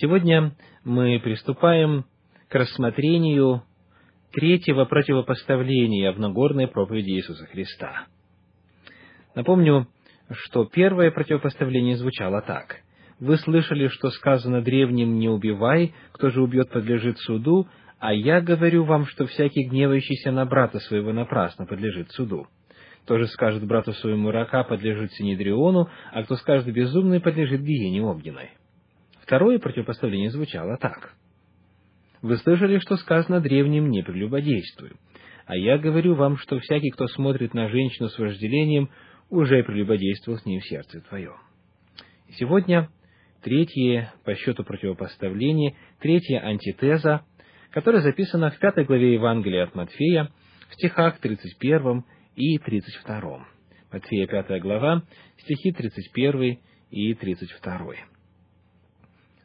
Сегодня мы приступаем к рассмотрению третьего противопоставления в Нагорной проповеди Иисуса Христа. Напомню, что первое противопоставление звучало так. «Вы слышали, что сказано древним «не убивай», кто же убьет, подлежит суду, а я говорю вам, что всякий гневающийся на брата своего напрасно подлежит суду». Кто же скажет брату своему рака, подлежит Синедриону, а кто скажет безумный, подлежит гиене огненной. Второе противопоставление звучало так. Вы слышали, что сказано древним «не прелюбодействуй». А я говорю вам, что всякий, кто смотрит на женщину с вожделением, уже прелюбодействовал с ней в сердце твоем. Сегодня третье по счету противопоставление, третья антитеза, которая записана в пятой главе Евангелия от Матфея, в стихах 31 и 32. Матфея, пятая глава, стихи 31 и 32.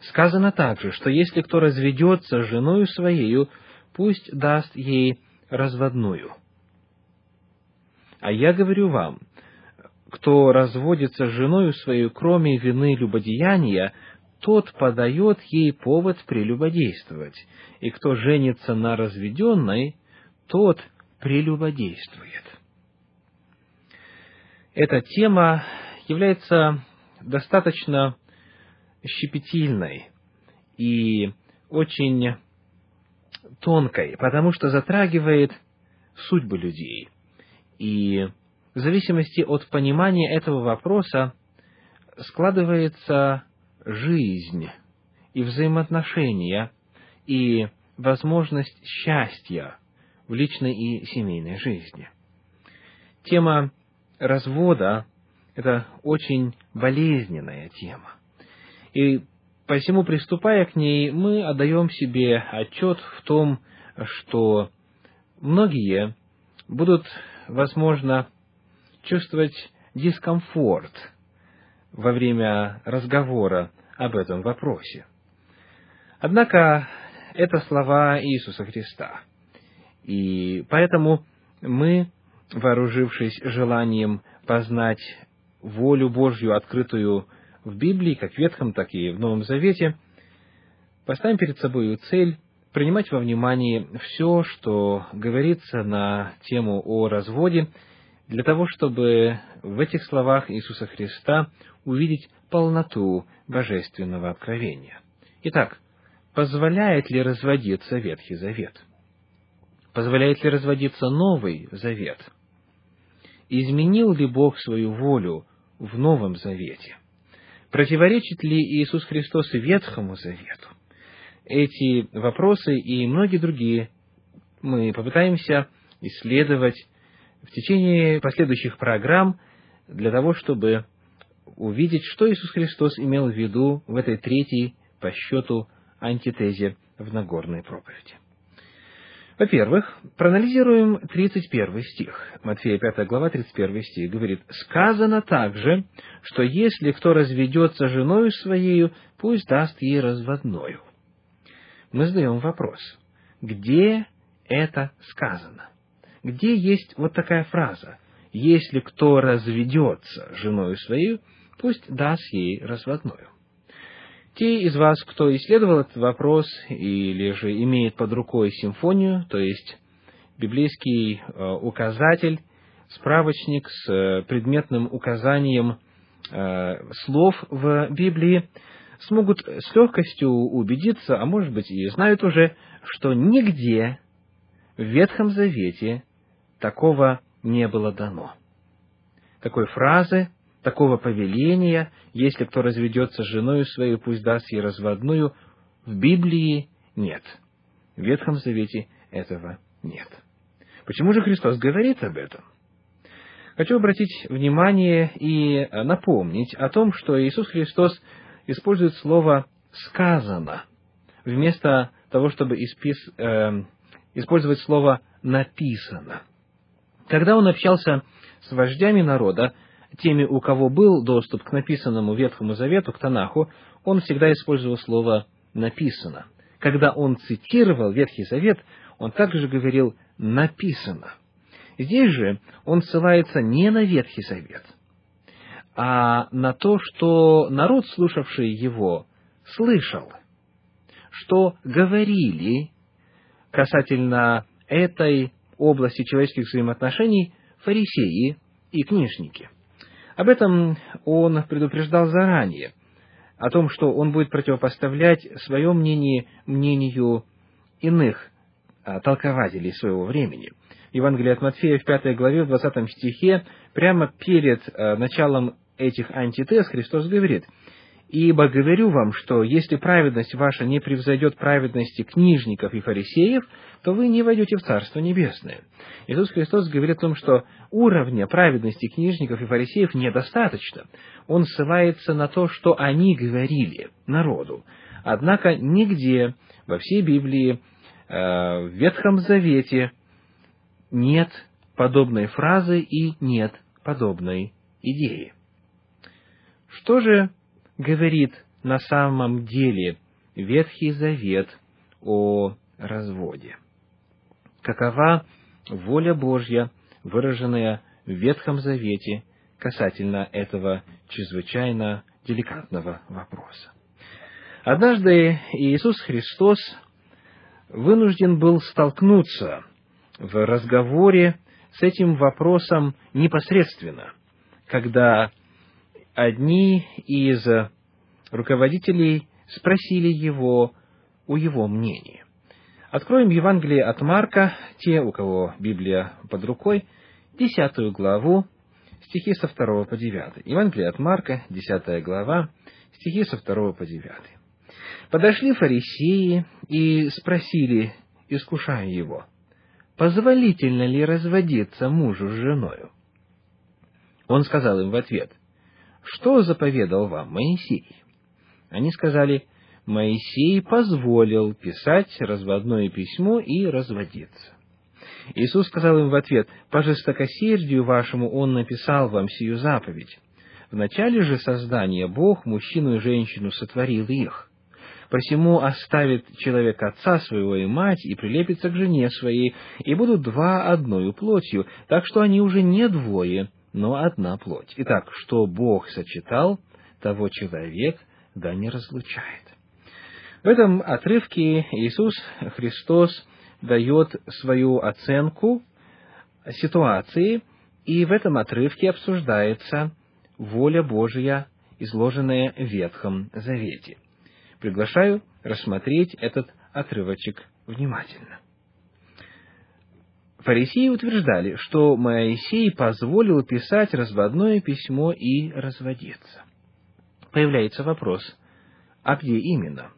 Сказано также, что если кто разведется с женою своею, пусть даст ей разводную. А я говорю вам, кто разводится с женою своей, кроме вины любодеяния, тот подает ей повод прелюбодействовать, и кто женится на разведенной, тот прелюбодействует. Эта тема является достаточно щепетильной и очень тонкой, потому что затрагивает судьбы людей. И в зависимости от понимания этого вопроса складывается жизнь и взаимоотношения, и возможность счастья в личной и семейной жизни. Тема развода – это очень болезненная тема. И посему, приступая к ней, мы отдаем себе отчет в том, что многие будут, возможно, чувствовать дискомфорт во время разговора об этом вопросе. Однако это слова Иисуса Христа. И поэтому мы, вооружившись желанием познать волю Божью, открытую в Библии, как в Ветхом, так и в Новом Завете, поставим перед собой цель принимать во внимание все, что говорится на тему о разводе, для того, чтобы в этих словах Иисуса Христа увидеть полноту божественного откровения. Итак, позволяет ли разводиться Ветхий Завет? Позволяет ли разводиться Новый Завет? Изменил ли Бог свою волю в Новом Завете? Противоречит ли Иисус Христос Ветхому Завету? Эти вопросы и многие другие мы попытаемся исследовать в течение последующих программ для того, чтобы увидеть, что Иисус Христос имел в виду в этой третьей по счету антитезе в Нагорной проповеди. Во-первых, проанализируем 31 стих. Матфея 5 глава, 31 стих говорит, «Сказано также, что если кто разведется женою своею, пусть даст ей разводною». Мы задаем вопрос, где это сказано? Где есть вот такая фраза? «Если кто разведется женою своей, пусть даст ей разводную». Те из вас, кто исследовал этот вопрос или же имеет под рукой симфонию, то есть библейский э, указатель, справочник с э, предметным указанием э, слов в Библии, смогут с легкостью убедиться, а может быть и знают уже, что нигде в Ветхом Завете такого не было дано. Такой фразы такого повеления, если кто разведется с женой своей, пусть даст ей разводную, в Библии нет. В Ветхом Завете этого нет. Почему же Христос говорит об этом? Хочу обратить внимание и напомнить о том, что Иисус Христос использует слово «сказано» вместо того, чтобы испис, э, использовать слово «написано». Когда он общался с вождями народа, теми, у кого был доступ к написанному Ветхому Завету, к Танаху, он всегда использовал слово «написано». Когда он цитировал Ветхий Завет, он также говорил «написано». Здесь же он ссылается не на Ветхий Завет, а на то, что народ, слушавший его, слышал что говорили касательно этой области человеческих взаимоотношений фарисеи и книжники. Об этом он предупреждал заранее, о том, что он будет противопоставлять свое мнение мнению иных а, толкователей своего времени. Евангелие от Матфея в пятой главе, в двадцатом стихе, прямо перед а, началом этих антитез Христос говорит, «Ибо говорю вам, что если праведность ваша не превзойдет праведности книжников и фарисеев, то вы не войдете в Царство Небесное». Иисус Христос говорит о том, что уровня праведности книжников и фарисеев недостаточно. Он ссылается на то, что они говорили народу. Однако нигде во всей Библии, э, в Ветхом Завете нет подобной фразы и нет подобной идеи. Что же говорит на самом деле Ветхий Завет о разводе? Какова воля Божья, выраженная в Ветхом Завете касательно этого чрезвычайно деликатного вопроса? Однажды Иисус Христос вынужден был столкнуться в разговоре с этим вопросом непосредственно, когда одни из руководителей спросили его о его мнении. Откроем Евангелие от Марка, те, у кого Библия под рукой, десятую главу, стихи со второго по девятый. Евангелие от Марка, десятая глава, стихи со второго по девятый. Подошли фарисеи и спросили, искушая его, позволительно ли разводиться мужу с женою? Он сказал им в ответ, что заповедал вам Моисей? Они сказали, Моисей позволил писать разводное письмо и разводиться. Иисус сказал им в ответ, «По жестокосердию вашему Он написал вам сию заповедь. В начале же создания Бог мужчину и женщину сотворил их. Посему оставит человек отца своего и мать, и прилепится к жене своей, и будут два одною плотью, так что они уже не двое, но одна плоть. Итак, что Бог сочетал, того человек да не разлучает. В этом отрывке Иисус Христос дает свою оценку ситуации, и в этом отрывке обсуждается воля Божья, изложенная в Ветхом Завете. Приглашаю рассмотреть этот отрывочек внимательно. Фарисеи утверждали, что Моисей позволил писать разводное письмо и разводиться. Появляется вопрос, а где именно?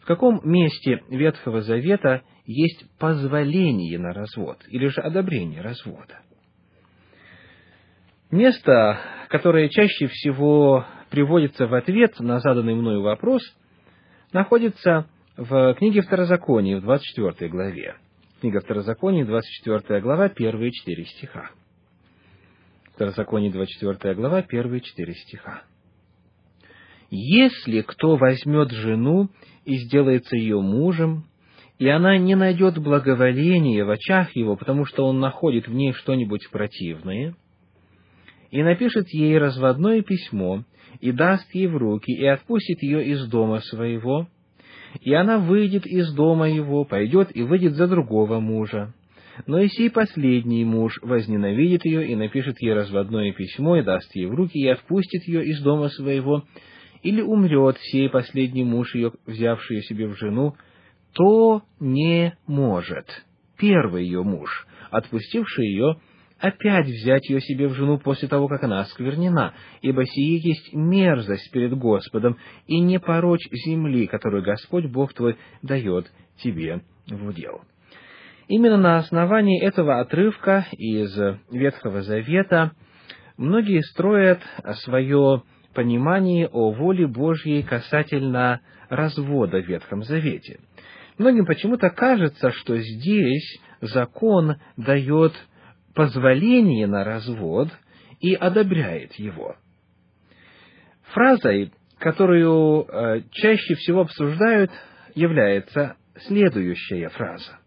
В каком месте Ветхого Завета есть позволение на развод или же одобрение развода? Место, которое чаще всего приводится в ответ на заданный мною вопрос, находится в книге Второзакония, в 24 главе. Книга Второзакония, 24 глава, первые четыре стиха. Второзаконие, 24 глава, первые четыре стиха. «Если кто возьмет жену и сделается ее мужем, и она не найдет благоволения в очах его, потому что он находит в ней что-нибудь противное, и напишет ей разводное письмо, и даст ей в руки, и отпустит ее из дома своего, и она выйдет из дома его, пойдет и выйдет за другого мужа. Но и сей последний муж возненавидит ее и напишет ей разводное письмо, и даст ей в руки, и отпустит ее из дома своего, или умрет сей последний муж ее, взявший ее себе в жену, то не может первый ее муж, отпустивший ее, опять взять ее себе в жену после того, как она осквернена, ибо сие есть мерзость перед Господом, и не порочь земли, которую Господь Бог твой дает тебе в удел. Именно на основании этого отрывка из Ветхого Завета многие строят свое понимание о воле Божьей касательно развода в Ветхом Завете. Многим почему-то кажется, что здесь закон дает позволение на развод и одобряет его. Фразой, которую э, чаще всего обсуждают, является следующая фраза.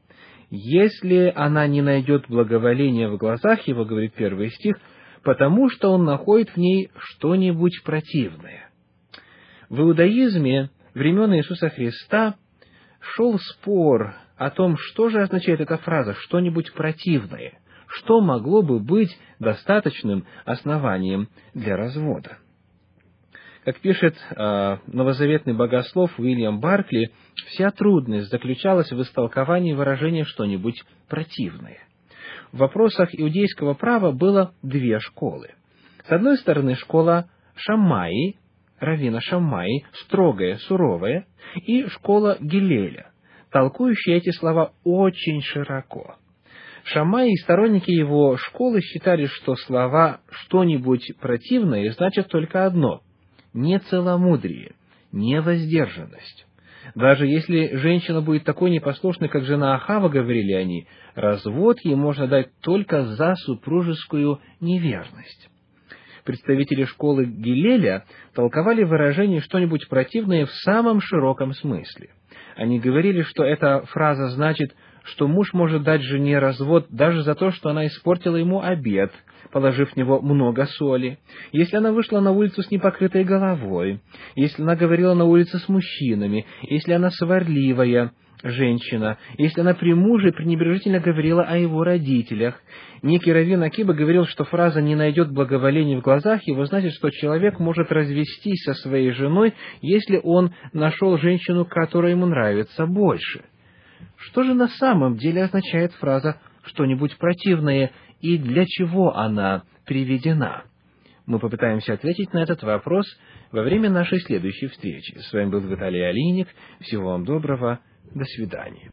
Если она не найдет благоволения в глазах его, говорит первый стих, потому что он находит в ней что-нибудь противное. В иудаизме времен Иисуса Христа шел спор о том, что же означает эта фраза «что-нибудь противное», что могло бы быть достаточным основанием для развода. Как пишет э, новозаветный богослов Уильям Баркли, вся трудность заключалась в истолковании выражения «что-нибудь противное». В вопросах иудейского права было две школы. С одной стороны, школа Шамаи, равина Шамаи, строгая, суровая, и школа Гилеля, толкующая эти слова очень широко. Шамай и сторонники его школы считали, что слова «что-нибудь противное» значат только одно – не целомудрие, не воздержанность. Даже если женщина будет такой непослушной, как жена Ахава, говорили они, развод ей можно дать только за супружескую неверность. Представители школы Гилеля толковали выражение «что-нибудь противное» в самом широком смысле. Они говорили, что эта фраза значит что муж может дать жене развод даже за то, что она испортила ему обед, положив в него много соли, если она вышла на улицу с непокрытой головой, если она говорила на улице с мужчинами, если она сварливая, женщина, если она при муже пренебрежительно говорила о его родителях. Некий Равин Акиба говорил, что фраза «не найдет благоволения в глазах его» значит, что человек может развестись со своей женой, если он нашел женщину, которая ему нравится больше – что же на самом деле означает фраза «что-нибудь противное» и для чего она приведена? Мы попытаемся ответить на этот вопрос во время нашей следующей встречи. С вами был Виталий Алиник. Всего вам доброго. До свидания.